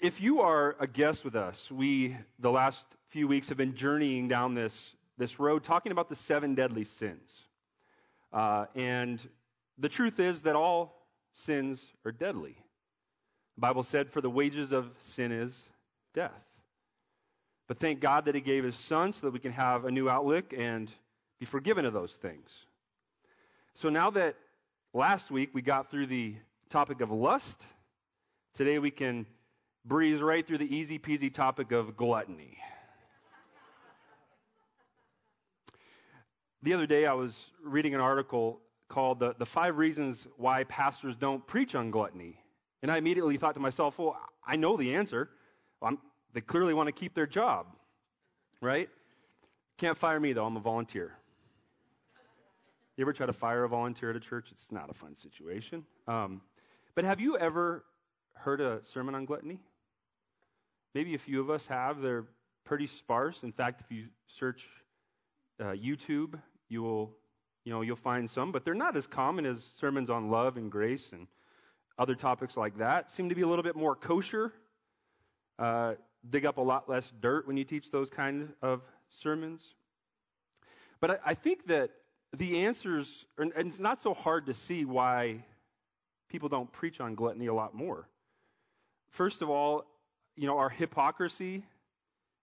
if you are a guest with us, we, the last few weeks, have been journeying down this, this road talking about the seven deadly sins. Uh, and the truth is that all sins are deadly. The Bible said, For the wages of sin is death. But thank God that He gave His Son so that we can have a new outlook and be forgiven of those things. So now that last week we got through the topic of lust, today we can breeze right through the easy peasy topic of gluttony. the other day I was reading an article called the, the Five Reasons Why Pastors Don't Preach on Gluttony. And I immediately thought to myself, well, I know the answer. Well, they clearly want to keep their job, right? Can't fire me, though. I'm a volunteer. You ever try to fire a volunteer at a church? It's not a fun situation. Um, but have you ever heard a sermon on gluttony? Maybe a few of us have. They're pretty sparse. In fact, if you search uh, YouTube, you will, you know, you'll find some, but they're not as common as sermons on love and grace and other topics like that. Seem to be a little bit more kosher. Uh, dig up a lot less dirt when you teach those kind of sermons. But I, I think that the answers, and it's not so hard to see why people don't preach on gluttony a lot more. First of all, you know, our hypocrisy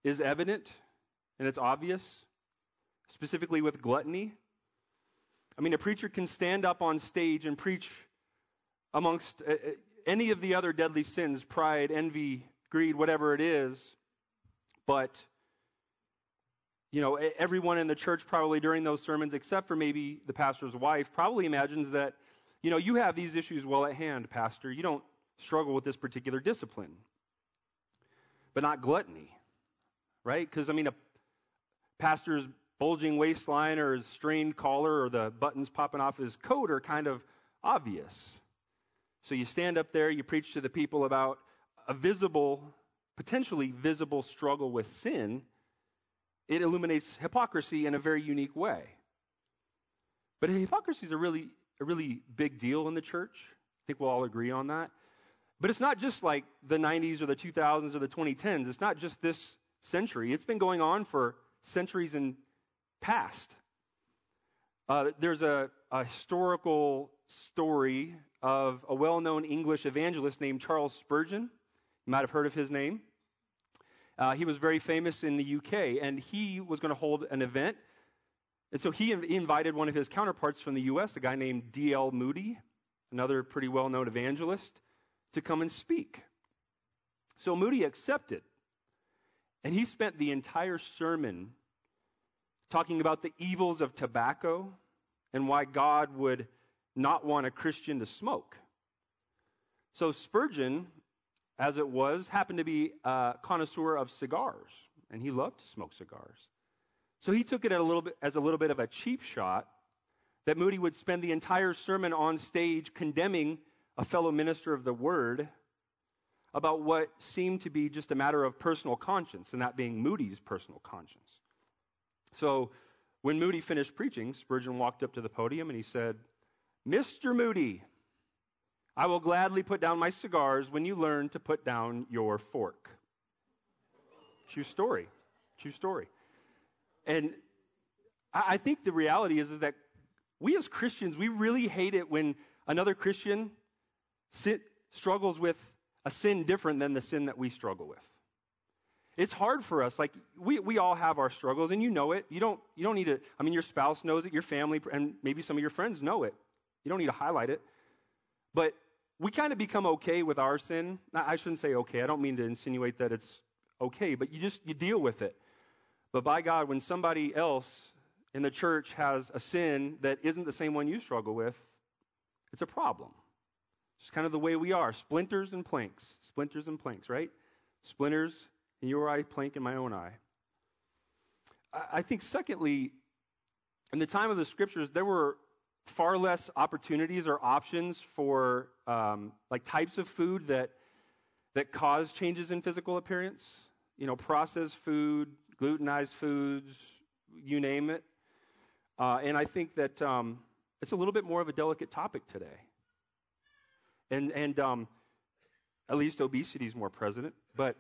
is evident and it's obvious, specifically with gluttony. I mean, a preacher can stand up on stage and preach amongst uh, uh, any of the other deadly sins pride, envy, greed, whatever it is, but you know, everyone in the church probably during those sermons, except for maybe the pastor's wife, probably imagines that, you know, you have these issues well at hand, Pastor. You don't struggle with this particular discipline but not gluttony, right? Because, I mean, a pastor's bulging waistline or his strained collar or the buttons popping off his coat are kind of obvious. So you stand up there, you preach to the people about a visible, potentially visible struggle with sin. It illuminates hypocrisy in a very unique way. But hypocrisy is a really, a really big deal in the church. I think we'll all agree on that. But it's not just like the 90s or the 2000s or the 2010s. It's not just this century. It's been going on for centuries in past. Uh, there's a, a historical story of a well known English evangelist named Charles Spurgeon. You might have heard of his name. Uh, he was very famous in the UK, and he was going to hold an event. And so he invited one of his counterparts from the US, a guy named D.L. Moody, another pretty well known evangelist to come and speak. So Moody accepted. And he spent the entire sermon talking about the evils of tobacco and why God would not want a Christian to smoke. So Spurgeon, as it was, happened to be a connoisseur of cigars, and he loved to smoke cigars. So he took it a little bit, as a little bit of a cheap shot that Moody would spend the entire sermon on stage condemning a fellow minister of the word about what seemed to be just a matter of personal conscience, and that being Moody's personal conscience. So when Moody finished preaching, Spurgeon walked up to the podium and he said, Mr. Moody, I will gladly put down my cigars when you learn to put down your fork. True story. True story. And I think the reality is, is that we as Christians, we really hate it when another Christian sin, struggles with a sin different than the sin that we struggle with. It's hard for us. Like we, we all have our struggles and you know it. You don't, you don't need to, I mean, your spouse knows it, your family, and maybe some of your friends know it. You don't need to highlight it. But we kind of become okay with our sin. I shouldn't say okay. I don't mean to insinuate that it's okay, but you just, you deal with it. But by God, when somebody else in the church has a sin that isn't the same one you struggle with, it's a problem. It's kind of the way we are splinters and planks. Splinters and planks, right? Splinters in your eye, plank in my own eye. I think, secondly, in the time of the scriptures, there were far less opportunities or options for um, like types of food that that cause changes in physical appearance. You know, processed food, glutenized foods, you name it. Uh, and I think that um, it's a little bit more of a delicate topic today. And, and um, At least obesity is more present. But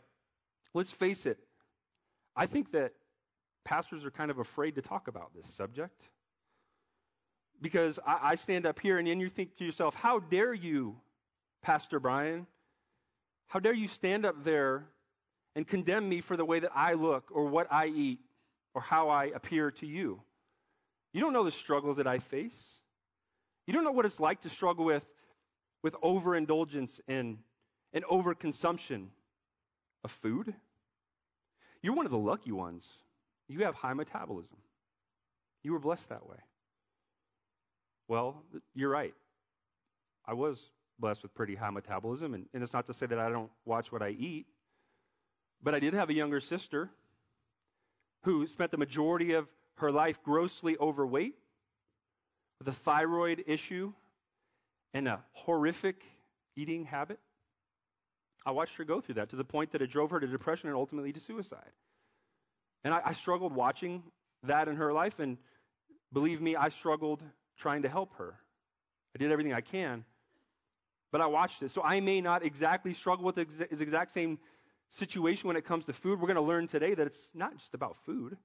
let's face it, I think that pastors are kind of afraid to talk about this subject. Because I, I stand up here and then you think to yourself, how dare you, Pastor Brian? How dare you stand up there and condemn me for the way that I look or what I eat or how I appear to you? You don't know the struggles that I face. You don't know what it's like to struggle with, with overindulgence and, and overconsumption of food. You're one of the lucky ones. You have high metabolism. You were blessed that way. Well, you're right. I was blessed with pretty high metabolism, and, and it's not to say that I don't watch what I eat, but I did have a younger sister who spent the majority of her life grossly overweight with a thyroid issue and a horrific eating habit. I watched her go through that to the point that it drove her to depression and ultimately to suicide. And I, I struggled watching that in her life, and believe me, I struggled trying to help her. I did everything I can, but I watched it. So I may not exactly struggle with the exact same situation when it comes to food. We're going to learn today that it's not just about food.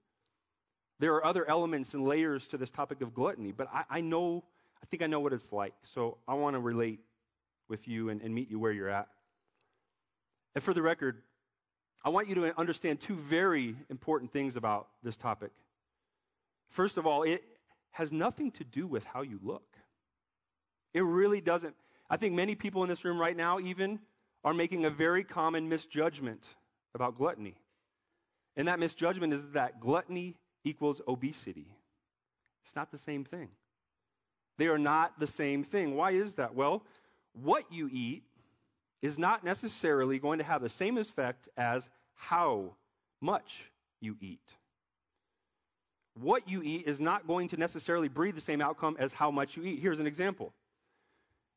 There are other elements and layers to this topic of gluttony, but I, I know, I think I know what it's like. So I want to relate with you and, and meet you where you're at. And for the record, I want you to understand two very important things about this topic. First of all, it has nothing to do with how you look. It really doesn't. I think many people in this room right now, even, are making a very common misjudgment about gluttony. And that misjudgment is that gluttony equals obesity. It's not the same thing. They are not the same thing. Why is that? Well, what you eat is not necessarily going to have the same effect as how much you eat. What you eat is not going to necessarily breed the same outcome as how much you eat. Here's an example.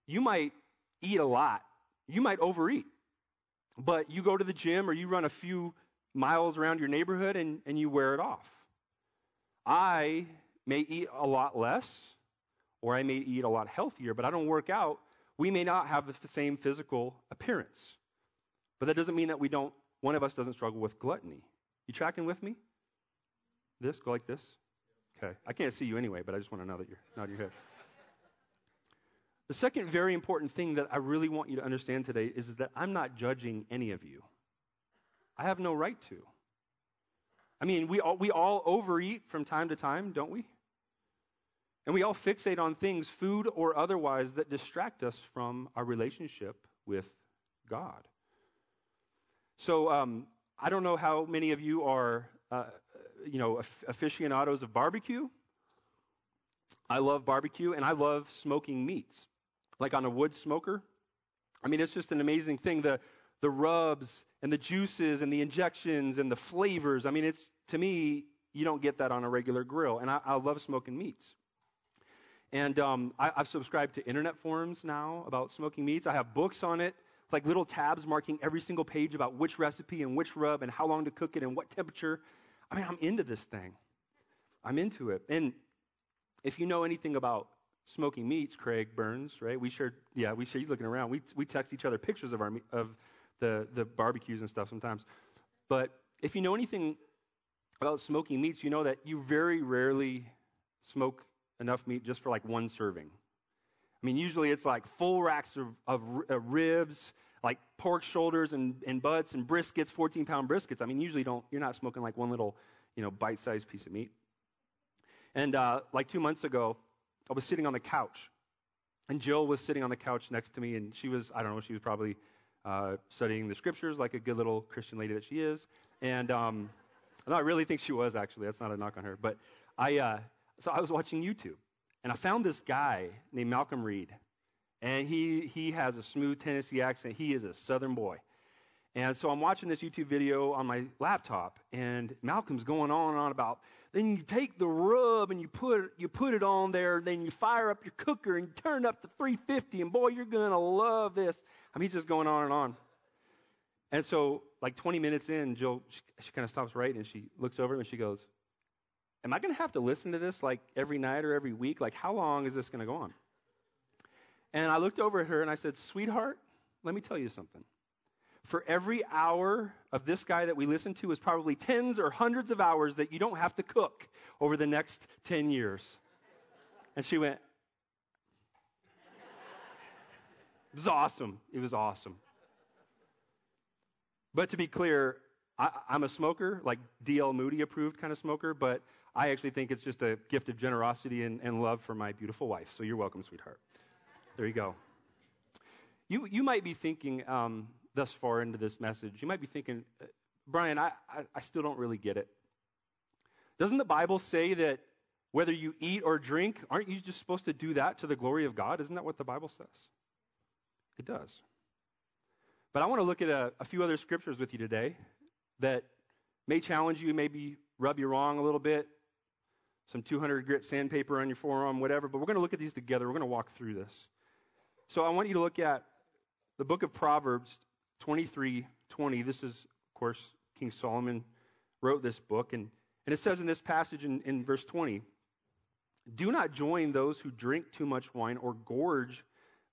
You might eat a lot, you might overeat, but you go to the gym or you run a few miles around your neighborhood and, and you wear it off. I may eat a lot less, or I may eat a lot healthier, but I don't work out. We may not have the same physical appearance. But that doesn't mean that we don't, one of us doesn't struggle with gluttony. You tracking with me? This? Go like this? Okay. I can't see you anyway, but I just want to know that you're nodding your head. The second very important thing that I really want you to understand today is, is that I'm not judging any of you. I have no right to. I mean, we all, we all overeat from time to time, don't we? And we all fixate on things, food or otherwise, that distract us from our relationship with God. So um, I don't know how many of you are, uh, you know, aficionados of barbecue. I love barbecue and I love smoking meats, like on a wood smoker. I mean, it's just an amazing thing. The, the rubs and the juices and the injections and the flavors. I mean, it's to me, you don't get that on a regular grill. And I, I love smoking meats. And um, I, have subscribed to internet forums now about smoking meats. I have books on it, like little tabs marking every single page about which recipe and which rub and how long to cook it and what temperature. I mean, I'm into this thing. I'm into it. And if you know anything about smoking meats, Craig Burns, right? We shared, yeah, we shared, he's looking around. We, we text each other pictures of our, of the, the barbecues and stuff sometimes. But if you know anything about smoking meats, you know that you very rarely smoke enough meat just for like one serving. I mean, usually it's like full racks of, of, of ribs, like pork shoulders and, and butts and briskets, 14 pound briskets. I mean, usually don't, you're not smoking like one little, you know, bite sized piece of meat. And uh, like two months ago, I was sitting on the couch, and Jill was sitting on the couch next to me, and she was, I don't know, she was probably uh, studying the scriptures like a good little Christian lady that she is. And um, no, I really think she was, actually. That's not a knock on her. But I, uh, so I was watching YouTube, and I found this guy named Malcolm Reed. And he, he has a smooth Tennessee accent. He is a southern boy. And so I'm watching this YouTube video on my laptop, and Malcolm's going on and on about then you take the rub and you put, you put it on there, then you fire up your cooker and turn it up to 350, and boy, you're to love this. I mean, he's just going on and on. And so, like 20 minutes in, Jill, she, she kind of stops right and she looks over and she goes, Am I going to have to listen to this like every night or every week? Like, how long is this going to go on? And I looked over at her and I said, Sweetheart, let me tell you something. for every hour of this guy that we listen to is probably tens or hundreds of hours that you don't have to cook over the next 10 years. And she went, It was awesome. It was awesome. But to be clear, I, am a smoker, like D.L. Moody approved kind of smoker, but I actually think it's just a gift of generosity and, and love for my beautiful wife. So you're welcome, sweetheart. There you go. You, you might be thinking um, thus far into this message, you might be thinking, uh, Brian, I, I, I still don't really get it. Doesn't the Bible say that whether you eat or drink, aren't you just supposed to do that to the glory of God? Isn't that what the Bible says? It does. But I want to look at a, a few other scriptures with you today that may challenge you, maybe rub you wrong a little bit, some 200 grit sandpaper on your forearm, whatever. But we're going to look at these together. We're going to walk through this. So I want you to look at the book of Proverbs 23 20. This is, of course, King Solomon wrote this book. And, and it says in this passage in, in verse 20 Do not join those who drink too much wine or gorge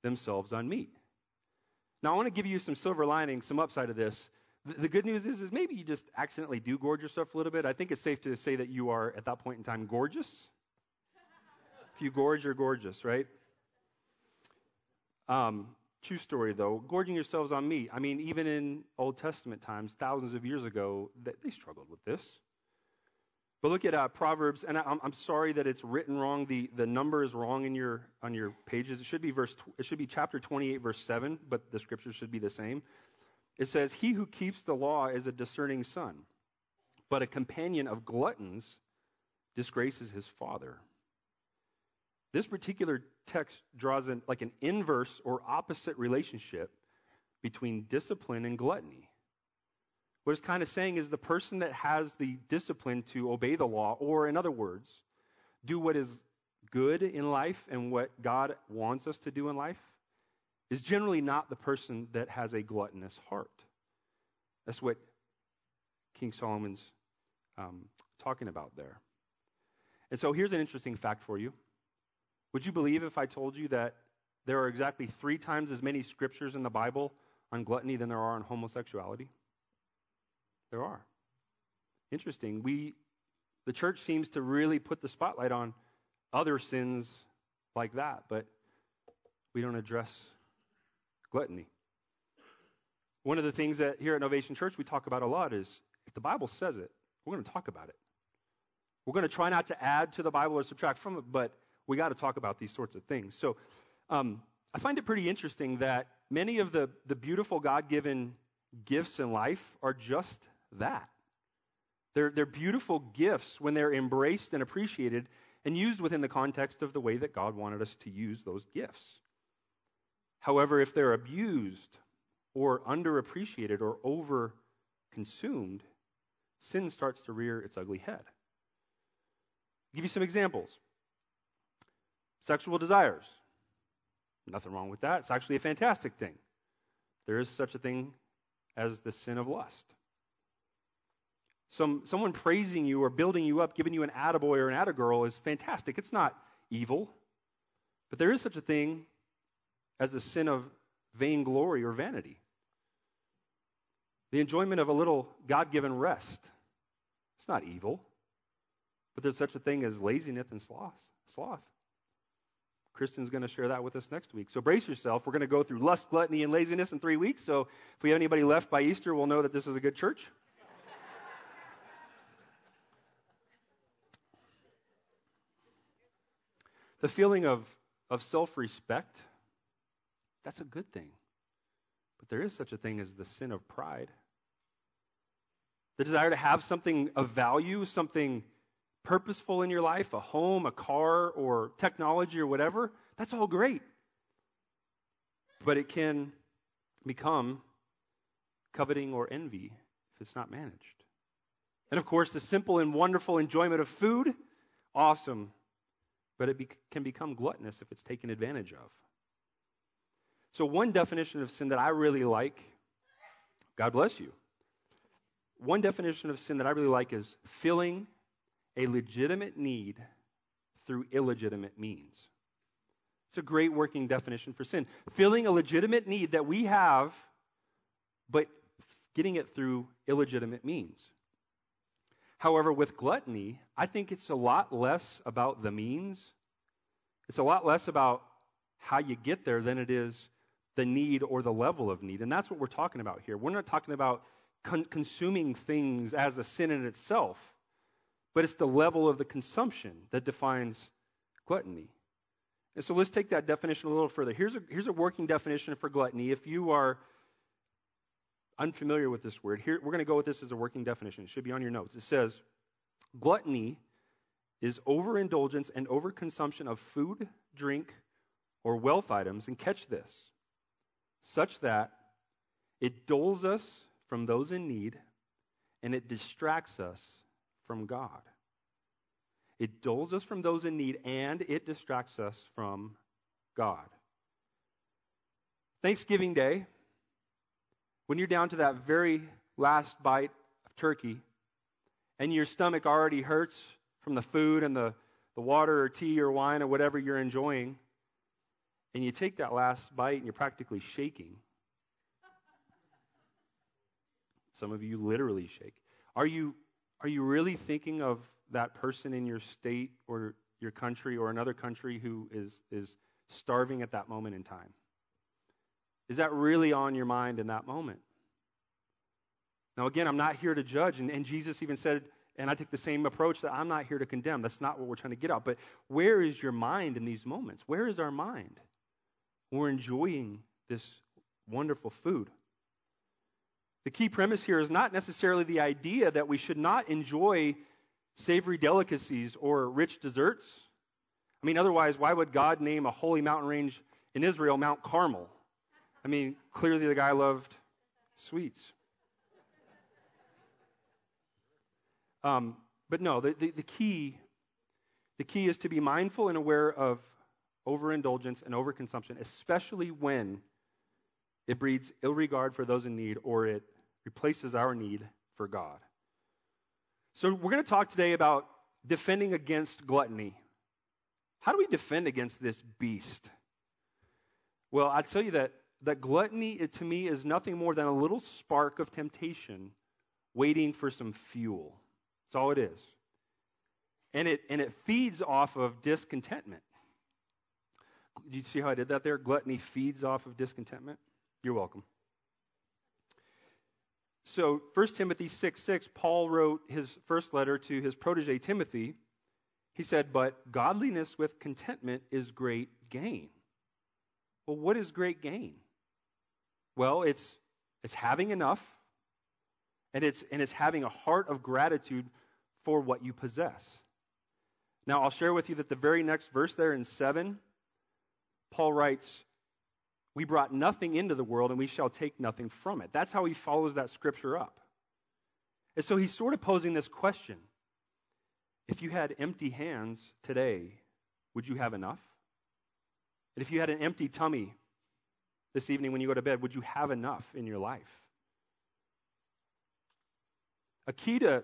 themselves on meat. Now, I want to give you some silver lining, some upside of this. The, good news is, is maybe you just accidentally do gorge yourself a little bit. I think it's safe to say that you are, at that point in time, gorgeous. if you gorge, you're gorgeous, right? Um, true story, though. Gorging yourselves on meat. I mean, even in Old Testament times, thousands of years ago, they, they struggled with this. But look at uh, Proverbs, and I, am sorry that it's written wrong. The, the number is wrong in your, on your pages. It should be verse. It should be chapter 28, verse 7, but the scripture should be the same. It says, "He who keeps the law is a discerning son, but a companion of gluttons disgraces his father." This particular text draws in like an inverse or opposite relationship between discipline and gluttony. What it's kind of saying is the person that has the discipline to obey the law, or in other words, do what is good in life and what God wants us to do in life, is generally not the person that has a gluttonous heart. That's what King Solomon's um, talking about there. And so here's an interesting fact for you. Would you believe if I told you that there are exactly three times as many scriptures in the Bible on gluttony than there are on homosexuality? There are. Interesting. We, the church seems to really put the spotlight on other sins like that, but we don't address gluttony. One of the things that here at Novation Church we talk about a lot is if the Bible says it, we're going to talk about it. We're going to try not to add to the Bible or subtract from it, but we got to talk about these sorts of things. So um, I find it pretty interesting that many of the, the beautiful God given gifts in life are just that. They're, they're beautiful gifts when they're embraced and appreciated and used within the context of the way that God wanted us to use those gifts. However, if they're abused or underappreciated or over consumed, sin starts to rear its ugly head. I'll give you some examples. Sexual desires. Nothing wrong with that. It's actually a fantastic thing. There is such a thing as the sin of lust some, someone praising you or building you up, giving you an attaboy or an attagirl is fantastic. It's not evil. But there is such a thing as the sin of vainglory or vanity. The enjoyment of a little God given rest. It's not evil. But there's such a thing as laziness and sloth. sloth. Kristen's going to share that with us next week. So brace yourself. We're going to go through lust, gluttony, and laziness in three weeks. So if we have anybody left by Easter, we'll know that this is a good church. The feeling of, of self respect, that's a good thing. But there is such a thing as the sin of pride. The desire to have something of value, something purposeful in your life, a home, a car, or technology or whatever, that's all great. But it can become coveting or envy if it's not managed. And of course, the simple and wonderful enjoyment of food, awesome but it be- can become gluttonous if it's taken advantage of. So, one definition of sin that I really like, God bless you. One definition of sin that I really like is filling a legitimate need through illegitimate means. It's a great working definition for sin. Filling a legitimate need that we have, but getting it through illegitimate means. However, with gluttony, I think it's a lot less about the means. It's a lot less about how you get there than it is the need or the level of need. And that's what we're talking about here. We're not talking about con- consuming things as a sin in itself, but it's the level of the consumption that defines gluttony. And so let's take that definition a little further. Here's a, here's a working definition for gluttony. If you are unfamiliar with this word, here we're going to go with this as a working definition. It should be on your notes. It says, gluttony is overindulgence and overconsumption of food, drink, or wealth items, and catch this, such that it dulls us from those in need and it distracts us from God. It dulls us from those in need and it distracts us from God. Thanksgiving Day, when you're down to that very last bite of turkey and your stomach already hurts from the food and the, the water or tea or wine or whatever you're enjoying, and you take that last bite and you're practically shaking. Some of you literally shake. Are you, are you really thinking of that person in your state or your country or another country who is, is starving at that moment in time? Is that really on your mind in that moment? Now, again, I'm not here to judge, and, and Jesus even said, and I take the same approach that I'm not here to condemn. That's not what we're trying to get out. But where is your mind in these moments? Where is our mind? We're enjoying this wonderful food. The key premise here is not necessarily the idea that we should not enjoy savory delicacies or rich desserts. I mean, otherwise, why would God name a holy mountain range in Israel Mount Carmel? I mean, clearly the guy loved sweets. Um, but no, the, the, the, key, the key is to be mindful and aware of overindulgence and overconsumption, especially when it breeds ill regard for those in need or it replaces our need for God. So, we're going to talk today about defending against gluttony. How do we defend against this beast? Well, i tell you that, that gluttony, it, to me, is nothing more than a little spark of temptation waiting for some fuel. That's all it is. And it, and it feeds off of discontentment. Do you see how I did that there? Gluttony feeds off of discontentment. You're welcome. So, 1 Timothy 6 6, Paul wrote his first letter to his protege Timothy. He said, But godliness with contentment is great gain. Well, what is great gain? Well, it's, it's having enough, and it's, and it's having a heart of gratitude for what you possess. Now, I'll share with you that the very next verse there in 7, Paul writes, we brought nothing into the world and we shall take nothing from it. That's how he follows that scripture up. And so he's sort of posing this question If you had empty hands today, would you have enough? And if you had an empty tummy this evening when you go to bed, would you have enough in your life? A key to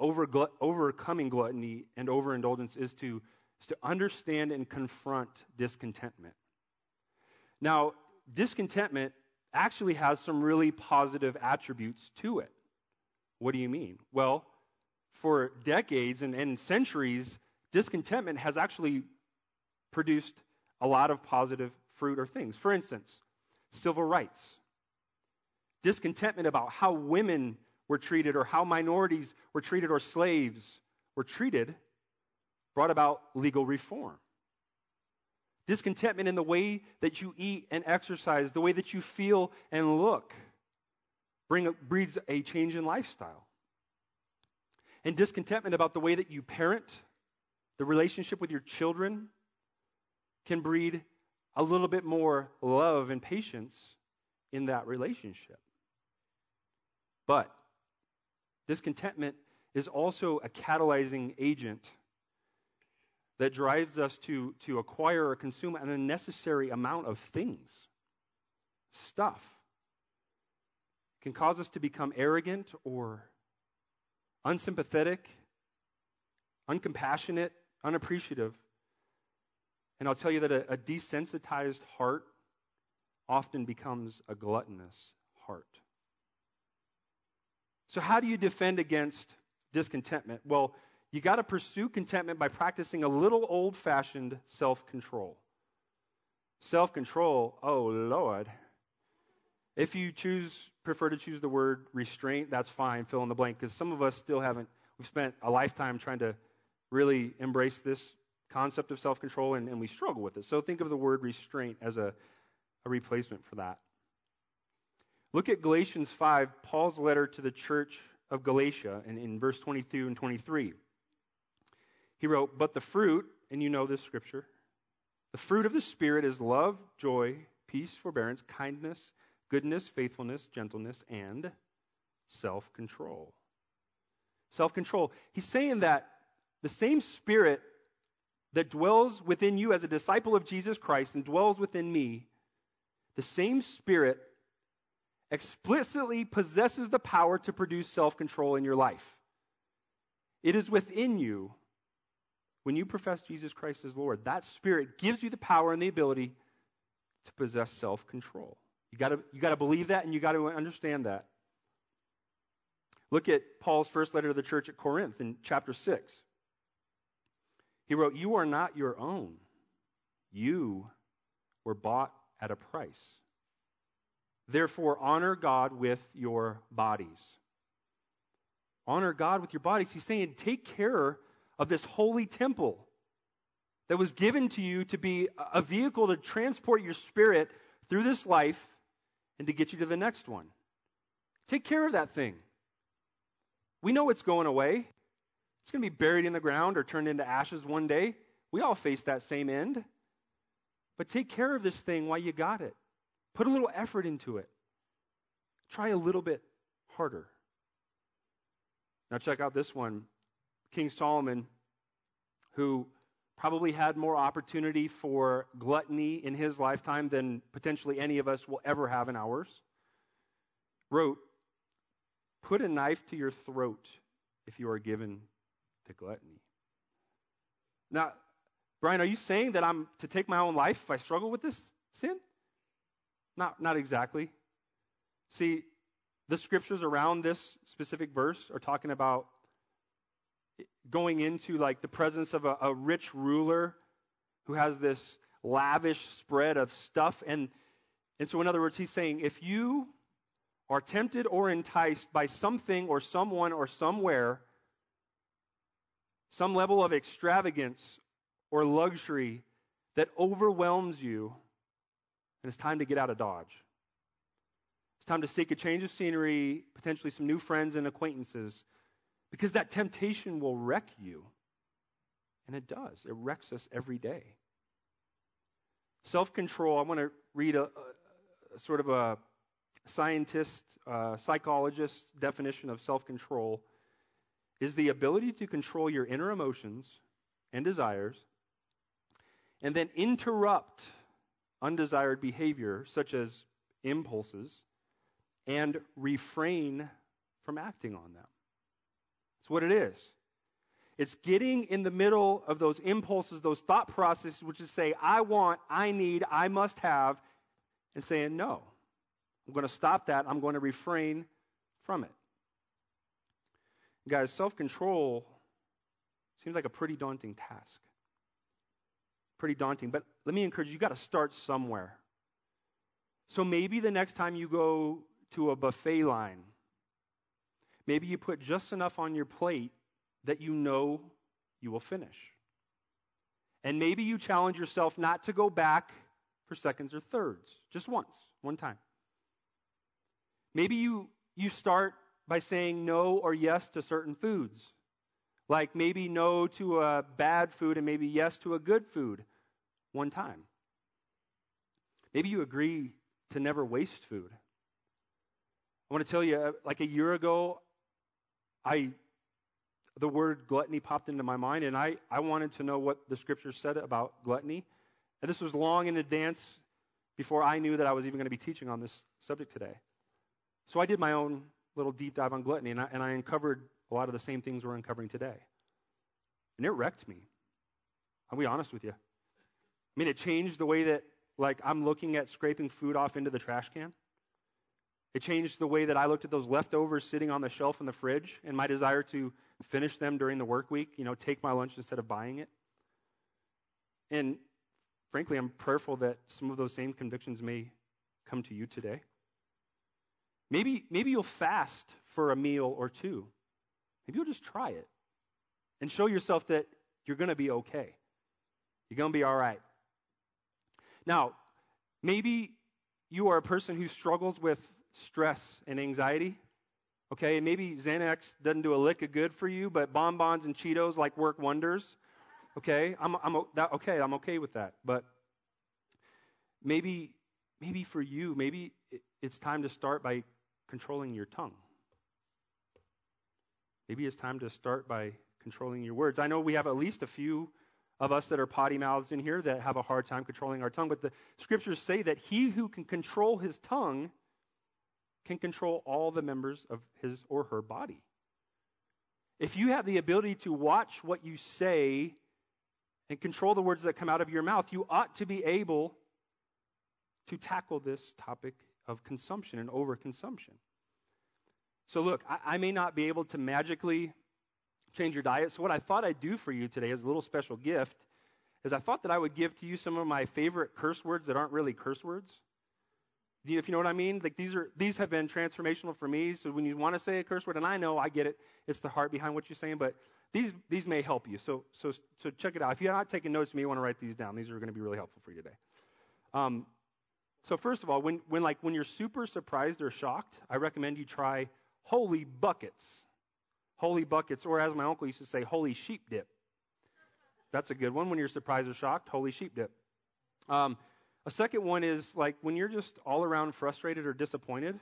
over, overcoming gluttony and overindulgence is to, is to understand and confront discontentment. Now, discontentment actually has some really positive attributes to it. What do you mean? Well, for decades and, and centuries, discontentment has actually produced a lot of positive fruit or things. For instance, civil rights, discontentment about how women were treated or how minorities were treated or slaves were treated brought about legal reform. Discontentment in the way that you eat and exercise, the way that you feel and look, bring, breeds a change in lifestyle. And discontentment about the way that you parent, the relationship with your children, can breed a little bit more love and patience in that relationship. But discontentment is also a catalyzing agent that drives us to, to acquire or consume an unnecessary amount of things, stuff. can cause us to become arrogant or unsympathetic, uncompassionate, unappreciative. And I'll tell you that a, a desensitized heart often becomes a gluttonous heart. So, how do you defend against discontentment? Well, you got to pursue contentment by practicing a little old fashioned self control. Self control, oh Lord. If you choose, prefer to choose the word restraint, that's fine, fill in the blank, because some of us still haven't, we've spent a lifetime trying to really embrace this concept of self control and, and, we struggle with it. So think of the word restraint as a, a replacement for that. Look at Galatians 5, Paul's letter to the church of Galatia, and in verse 22 and 23. He wrote, But the fruit, and you know this scripture, the fruit of the Spirit is love, joy, peace, forbearance, kindness, goodness, faithfulness, gentleness, and self control. Self control. He's saying that the same Spirit that dwells within you as a disciple of Jesus Christ and dwells within me, the same Spirit explicitly possesses the power to produce self control in your life. It is within you when you profess Jesus Christ as Lord. That Spirit gives you the power and the ability to possess self control. You got you to believe that and you got to understand that. Look at Paul's first letter to the church at Corinth in chapter 6. He wrote, You are not your own. You were bought at a price. Therefore, honor God with your bodies. Honor God with your bodies. He's saying, take care of this holy temple that was given to you to be a vehicle to transport your spirit through this life and to get you to the next one. Take care of that thing. We know it's going away. It's going to be buried in the ground or turned into ashes one day. We all face that same end. But take care of this thing while you got it. Put a little effort into it. Try a little bit harder. Now, check out this one. King Solomon, who probably had more opportunity for gluttony in his lifetime than potentially any of us will ever have in ours, wrote, Put a knife to your throat if you are given to gluttony. Now, Brian, are you saying that I'm to take my own life if I struggle with this sin? Not, not exactly. See, the scriptures around this specific verse are talking about going into like the presence of a, a rich ruler who has this lavish spread of stuff. And, and so, in other words, he's saying if you are tempted or enticed by something or someone or somewhere, some level of extravagance or luxury that overwhelms you, and it's time to get out of Dodge. It's time to seek a change of scenery, potentially some new friends and acquaintances, because that temptation will wreck you. And it does, it wrecks us every day. Self control, I want to read a, a, sort of a scientist, uh, psychologist definition of self control is the ability to control your inner emotions and desires and then interrupt undesired behavior, such as impulses, and refrain from acting on them. What it is. It's getting in the middle of those impulses, those thought processes, which is say, I want, I need, I must have, and saying, no. I'm going to stop that. I'm going to refrain from it. Guys, self control seems like a pretty daunting task. Pretty daunting. But let me encourage you, you got to start somewhere. So maybe the next time you go to a buffet line, maybe you put just enough on your plate that you know you will finish. And maybe you challenge yourself not to go back for seconds or thirds, just once, one time. Maybe you, you start by saying no or yes to certain foods, like maybe no to a bad food and maybe yes to a good food one time. Maybe you agree to never waste food. I want to tell you, uh, like a year ago, I the word gluttony popped into my mind, and I, I wanted to know what the scripture said about gluttony. And this was long in advance before I knew that I was even going to be teaching on this subject today. So I did my own little deep dive on gluttony, and I, and I uncovered a lot of the same things we're uncovering today. And it wrecked me. I'll be honest with you. I mean, it changed the way that, like, I'm looking at scraping food off into the trash can. It changed the way that I looked at those leftovers sitting on the shelf in the fridge and my desire to finish them during the work week, you know, take my lunch instead of buying it. And frankly, I'm prayerful that some of those same convictions may come to you today. Maybe, maybe you'll fast for a meal or two. Maybe you'll just try it and show yourself that you're going to be okay. You're going to be all right. Now, maybe you are a person who struggles with stress and anxiety. Okay, maybe Xanax doesn't do a lick of good for you, but bonbons and Cheetos like work wonders. Okay, I'm, I'm that, okay. I'm okay with that. But maybe, maybe for you, maybe it's time to start by controlling your tongue. Maybe it's time to start by controlling your words. I know we have at least a few of us that are potty mouths in here that have a hard time controlling our tongue, but the scriptures say that he who can control his tongue can control all the members of his or her body. If you have the ability to watch what you say and control the words that come out of your mouth, you ought to be able to tackle this topic of consumption and overconsumption. So, look, I, I, may not be able to magically change your diet. So, what I thought I'd do for you today as a little special gift is I thought that I would give to you some of my favorite curse words that aren't really curse words. If you know what I mean, like these are these have been transformational for me. So when you want to say a curse word, and I know I get it, it's the heart behind what you're saying, but these these may help you. So so so check it out. If you're not taking notes, you may want to write these down. These are going to be really helpful for you today. Um, so first of all, when when like when you're super surprised or shocked, I recommend you try holy buckets, holy buckets, or as my uncle used to say, holy sheep dip. That's a good one when you're surprised or shocked. Holy sheep dip. Um, a second one is like when you're just all around frustrated or disappointed,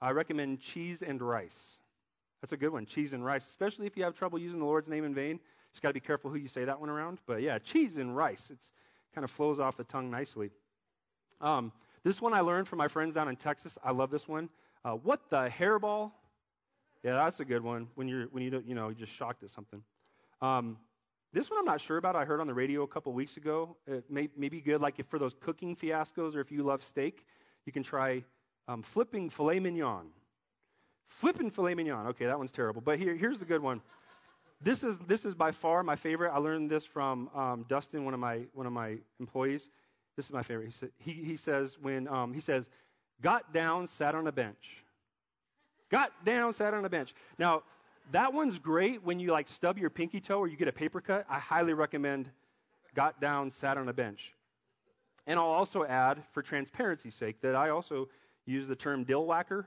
I recommend cheese and rice. That's a good one, cheese and rice, especially if you have trouble using the Lord's name in vain. Just got to be careful who you say that one around. But yeah, cheese and rice. It's kind of flows off the tongue nicely. Um, this one I learned from my friends down in Texas. I love this one. Uh, what the hairball? Yeah, that's a good one. When you're when you you know you're just shocked at something. Um, this one I'm not sure about. I heard on the radio a couple weeks ago. It may, may be good, like if for those cooking fiascos or if you love steak, you can try um, flipping filet mignon. Flipping filet mignon. Okay, that one's terrible. But here, here's the good one. This is, this is by far my favorite. I learned this from um, Dustin, one of, my, one of my employees. This is my favorite. He, sa- he, he says, when, um, he says, got down, sat on a bench. Got down, sat on a bench. Now, that one's great when you like stub your pinky toe or you get a paper cut. I highly recommend got down, sat on a bench. And I'll also add, for transparency's sake, that I also use the term dill whacker,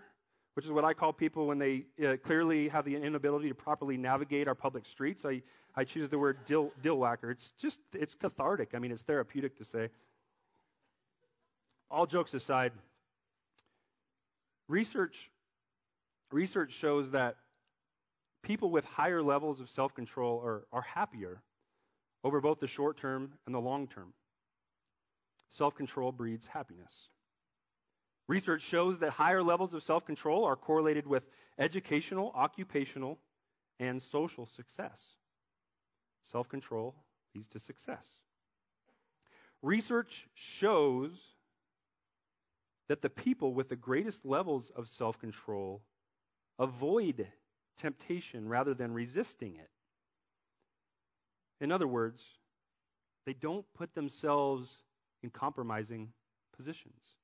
which is what I call people when they uh, clearly have the inability to properly navigate our public streets. I, I choose the word dill, dill whacker. It's just, it's cathartic. I mean, it's therapeutic to say. All jokes aside, research, research shows that people with higher levels of self control are, are happier over both the short term and the long term. Self control breeds happiness. Research shows that higher levels of self control are correlated with educational, occupational, and social success. Self control leads to success. Research shows that the people with the greatest levels of self control avoid temptation rather than resisting it. In other words, they don't put themselves in compromising positions.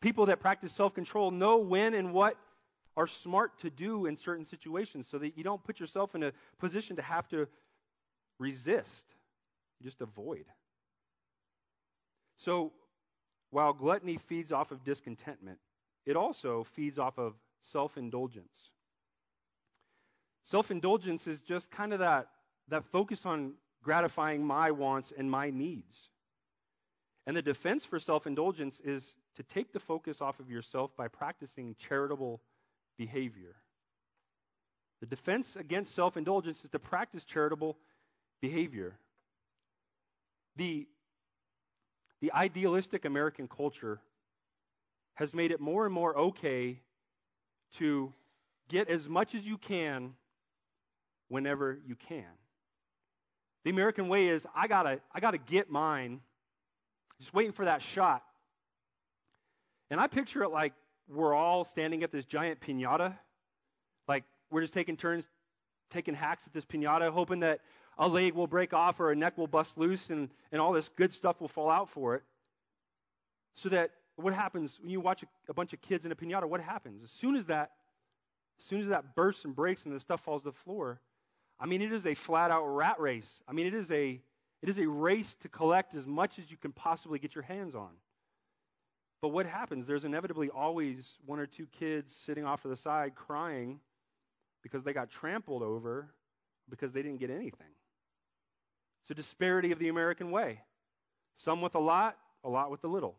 People that practice self control know when and what are smart to do in certain situations so that you don't put yourself in a position to have to resist, you just avoid. So, while gluttony feeds off of discontentment, it also feeds off of self indulgence. Self indulgence is just kind of that, that focus on gratifying my wants and my needs. And the defense for self indulgence is to take the focus off of yourself by practicing charitable behavior. The defense against self indulgence is to practice charitable behavior. The, the idealistic American culture has made it more and more okay to get as much as you can whenever you can. The American way is I gotta, I gotta get mine, just waiting for that shot. And I picture it like we're all standing at this giant pinata. Like, we're just taking turns taking hacks at this pinata, hoping that a leg will break off or a neck will bust loose and, and all this good stuff will fall out for it. So that what happens when you watch a, a bunch of kids in a pinata, what happens? As soon as that, as soon as that bursts and breaks and the stuff falls to the floor, I mean, it is a flat out rat race. I mean, it is a, it is a race to collect as much as you can possibly get your hands on. But what happens? There's inevitably always one or two kids sitting off to the side crying because they got trampled over because they didn't get anything. It's a disparity of the American way. Some with a lot, a lot with a little.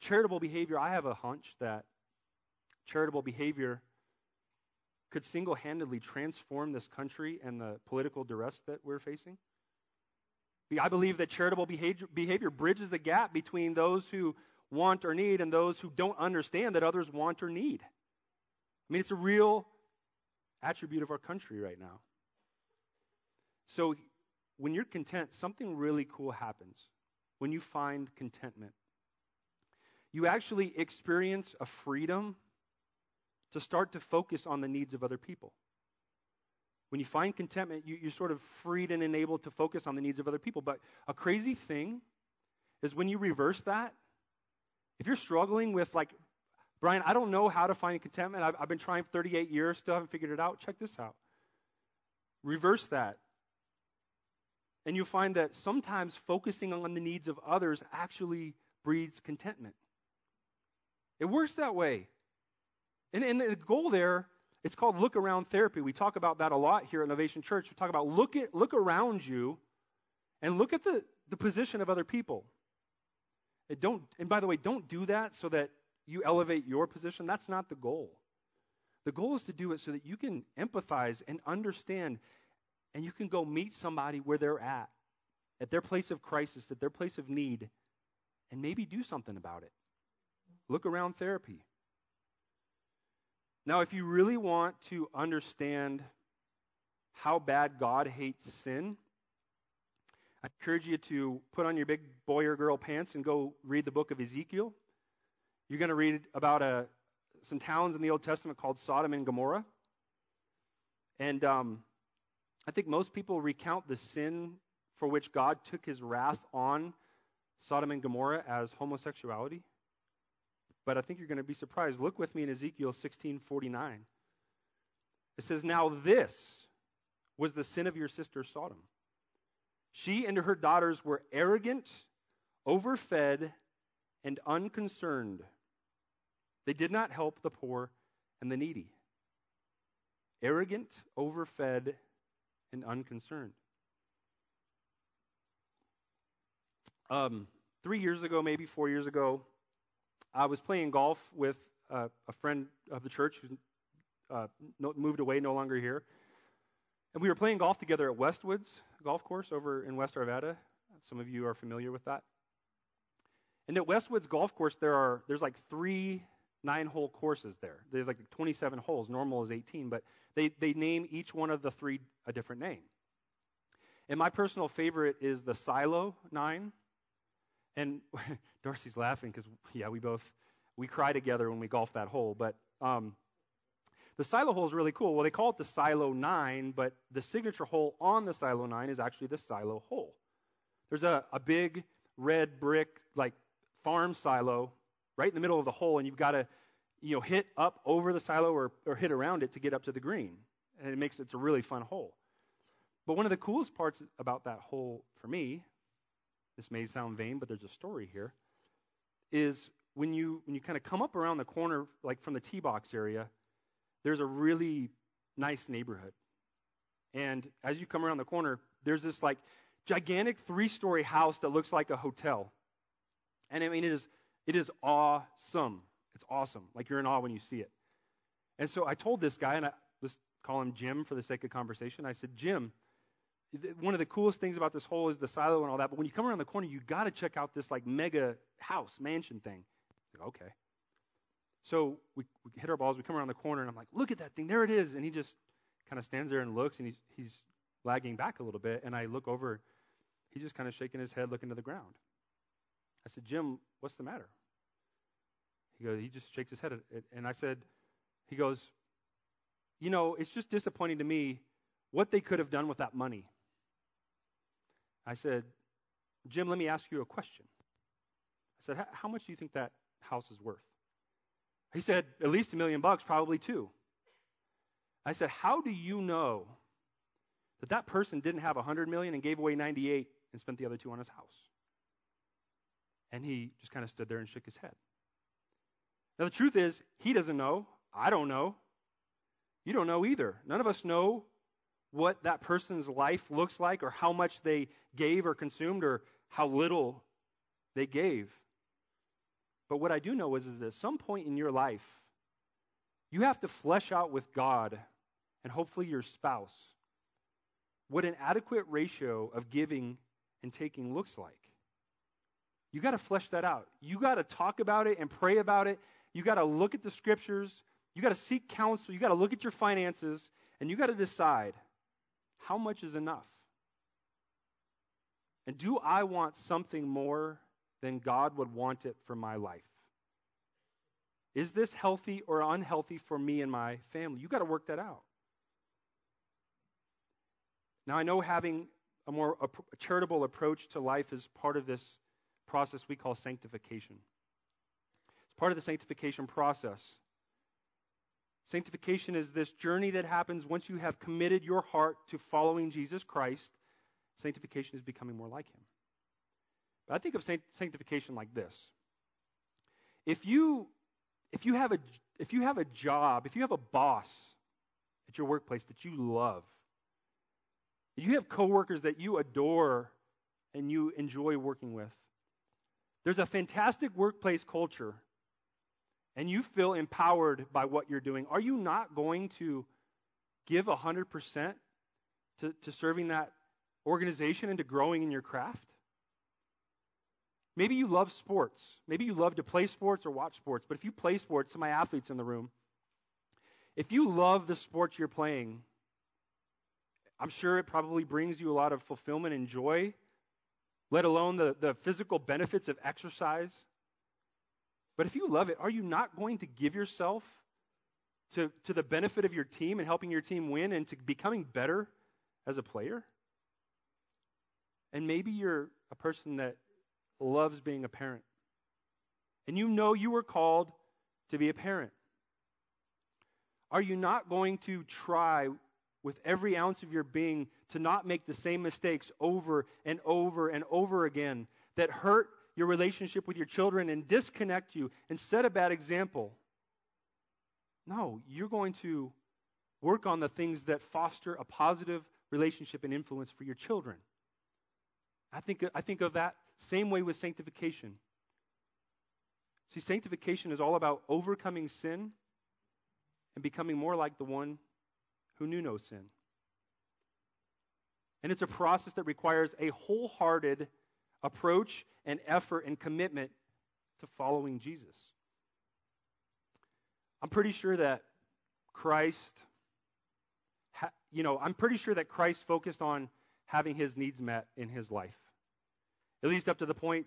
Charitable behavior, I have a hunch that charitable behavior could single handedly transform this country and the political duress that we're facing. I believe that charitable behavior, behavior bridges the gap between those who want or need and those who don't understand that others want or need. I mean, it's a real attribute of our country right now. So, when you're content, something really cool happens when you find contentment. You actually experience a freedom to start to focus on the needs of other people. When you find contentment, you, you're sort of freed and enabled to focus on the needs of other people. But a crazy thing is when you reverse that, if you're struggling with like Brian, I don't know how to find contentment. I've, I've been trying 38 years, still haven't figured it out. Check this out. Reverse that. And you'll find that sometimes focusing on the needs of others actually breeds contentment. It works that way. And, and the goal there, it's called look around therapy. We talk about that a lot here at Innovation Church. We talk about look at look around you and look at the, the position of other people. And don't and by the way, don't do that so that you elevate your position. That's not the goal. The goal is to do it so that you can empathize and understand, and you can go meet somebody where they're at, at their place of crisis, at their place of need, and maybe do something about it. Look around therapy. Now, if you really want to understand how bad God hates sin, I encourage you to put on your big boy or girl pants and go read the book of Ezekiel. You're going to read about a, uh, some towns in the Old Testament called Sodom and Gomorrah. And um, I think most people recount the sin for which God took his wrath on Sodom and Gomorrah as homosexuality. But I think you're going to be surprised. Look with me in Ezekiel 16:49. It says, "Now this was the sin of your sister Sodom. She and her daughters were arrogant, overfed, and unconcerned they did not help the poor and the needy. Arrogant, overfed, and unconcerned. Um, three years ago, maybe four years ago, I was playing golf with uh, a friend of the church who's uh, moved away, no longer here. And we were playing golf together at Westwoods Golf Course over in West Arvada. Some of you are familiar with that. And at Westwoods Golf Course, there are there's like three nine hole courses there. There's like 27 holes. Normal is 18, but they, they name each one of the three a different name. And my personal favorite is the Silo Nine. And Darcy's laughing because, yeah, we both, we cry together when we golf that hole. But um, the Silo hole is really cool. Well, they call it the Silo 9, but the signature hole on the Silo 9 is actually the Silo hole. There's a, a big red brick, like farm silo right in the middle of the hole, and you've got to, you know, hit up over the silo or, or hit around it to get up to the green. And it makes it's a really fun hole. But one of the coolest parts about that hole for me, this may sound vain, but there's a story here, is when you when you kind of come up around the corner, like from the tee box area, there's a really nice neighborhood. And as you come around the corner, there's this like gigantic three-story house that looks like a hotel. And I mean, it is it is awesome. It's awesome. Like you're in awe when you see it. And so I told this guy, and I, let's call him Jim for the sake of conversation. I said, Jim, one of the coolest things about this hole is the silo and all that, but when you come around the corner, you got to check out this like mega house, mansion thing. Like, okay. So we, we hit our balls, we come around the corner, and I'm like, look at that thing, there it is. And he just kind of stands there and looks, and he's, he's lagging back a little bit. And I look over, he's just kind of shaking his head, looking to the ground. I said, Jim, what's the matter? He goes, he just shakes his head. And I said, he goes, you know, it's just disappointing to me what they could have done with that money. I said, Jim, let me ask you a question. I said, how much do you think that house is worth? He said, at least a million bucks, probably two. I said, how do you know that that person didn't have 100 million and gave away 98 and spent the other two on his house? And he just kind of stood there and shook his head. Now, the truth is, he doesn't know. I don't know. You don't know either. None of us know what that person's life looks like or how much they gave or consumed or how little they gave. But what I do know is, is that at some point in your life, you have to flesh out with God and hopefully your spouse what an adequate ratio of giving and taking looks like. You got to flesh that out. You got to talk about it and pray about it. You got to look at the scriptures. You got to seek counsel. You got to look at your finances and you got to decide how much is enough. And do I want something more than God would want it for my life? Is this healthy or unhealthy for me and my family? You got to work that out. Now, I know having a more a charitable approach to life is part of this process we call sanctification. It's part of the sanctification process. Sanctification is this journey that happens once you have committed your heart to following Jesus Christ. Sanctification is becoming more like Him. But I think of sanctification like this. If you, if you, have, a, if you have a job, if you have a boss at your workplace that you love, you have coworkers that you adore and you enjoy working with, there's a fantastic workplace culture and you feel empowered by what you're doing, are you not going to give 100% to, to serving that organization and to growing in your craft? Maybe you love sports. Maybe you love to play sports or watch sports. But if you play sports, of my athletes in the room, if you love the sports you're playing, I'm sure it probably brings you a lot of fulfillment and joy, let alone the, the physical benefits of exercise. But if you love it, are you not going to give yourself to, to the benefit of your team and helping your team win and to becoming better as a player? And maybe you're a person that loves being a parent. And you know you were called to be a parent. Are you not going to try with every ounce of your being to not make the same mistakes over and over and over again that hurt your relationship with your children and disconnect you and set a bad example. No, you're going to work on the things that foster a positive relationship and influence for your children. I think, I think of that same way with sanctification. See, sanctification is all about overcoming sin and becoming more like the one who knew no sin. And it's a process that requires a wholehearted approach and effort and commitment to following Jesus. I'm pretty sure that Christ, ha- you know, I'm pretty sure that Christ focused on having his needs met in his life, at least up to the point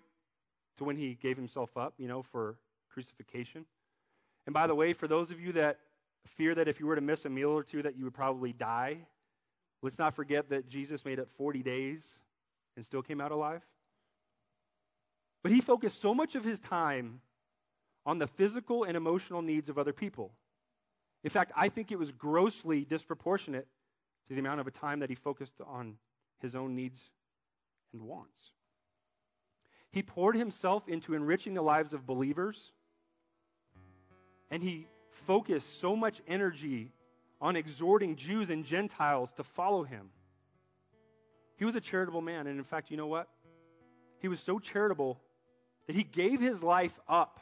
to when he gave himself up, you know, for crucifixion. And by the way, for those of you that fear that if you were to miss a meal or two that you would probably die, let's not forget that Jesus made it 40 days and still came out alive. But he focused so much of his time on the physical and emotional needs of other people. In fact, I think it was grossly disproportionate to the amount of time that he focused on his own needs and wants. He poured himself into enriching the lives of believers, and he focused so much energy on exhorting Jews and Gentiles to follow him. He was a charitable man, and in fact, you know what? He was so charitable that he gave his life up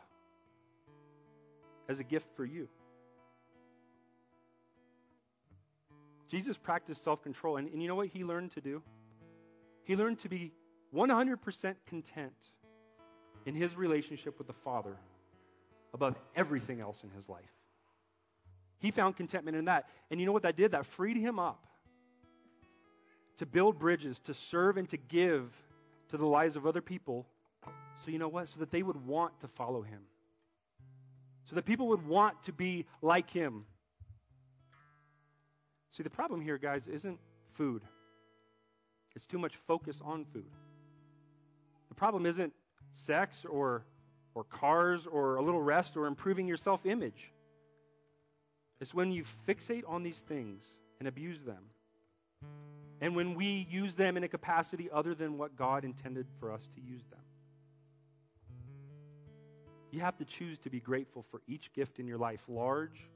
as a gift for you. Jesus practiced self control, and, and you know what he learned to do? He learned to be 100% content in his relationship with the Father above everything else in his life. He found contentment in that. And you know what that did? That freed him up to build bridges, to serve, and to give to the lives of other people so, you know what? So that they would want to follow him. so that people would want to be like him. See, the problem here, guys, isn't food. It's too much focus on food. The problem isn't sex or, or cars or a little rest or improving your self image. It's when you fixate on these things and abuse them. And when we use them in a capacity other than what God intended for us to use them. You have to choose to be grateful for each gift in your life, large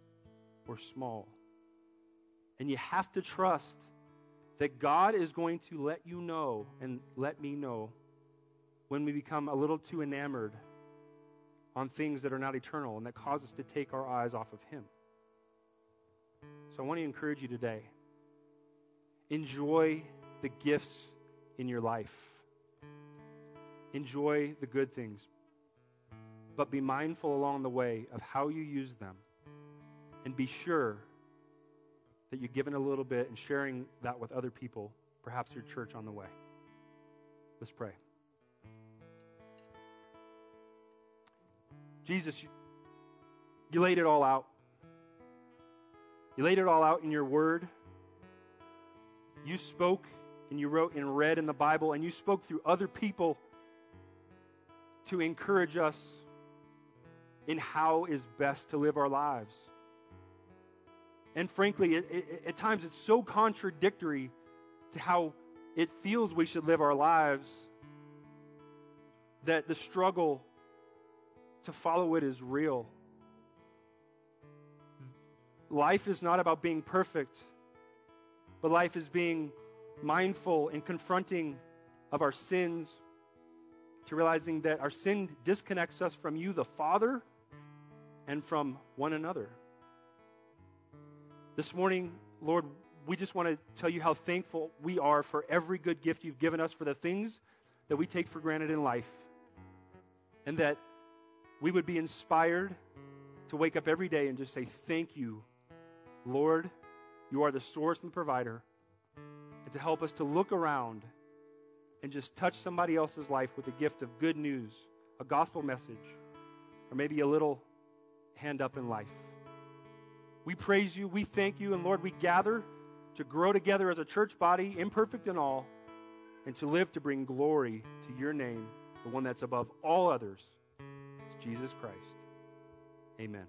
or small. And you have to trust that God is going to let you know and let me know when we become a little too enamored on things that are not eternal and that cause us to take our eyes off of Him. So I want to encourage you today enjoy the gifts in your life, enjoy the good things, but be mindful along the way of how you use them and be sure that you're giving a little bit and sharing that with other people, perhaps your church on the way. Let's pray. Jesus, you, you laid it all out. You laid it all out in your word. You spoke and you wrote and read in the Bible, and you spoke through other people to encourage us in how is best to live our lives. And frankly, it, it, at times it's so contradictory to how it feels we should live our lives that the struggle to follow it is real. Life is not about being perfect, but life is being mindful and confronting of our sins, to realizing that our sin disconnects us from you, the Father, and from one another. This morning, Lord, we just want to tell you how thankful we are for every good gift you've given us, for the things that we take for granted in life, and that we would be inspired to wake up every day and just say, Thank you, Lord. You are the source and the provider. And to help us to look around and just touch somebody else's life with a gift of good news, a gospel message, or maybe a little hand up in life. We praise you, we thank you, and Lord, we gather to grow together as a church body, imperfect in all, and to live to bring glory to your name, the one that's above all others. It's Jesus Christ. Amen.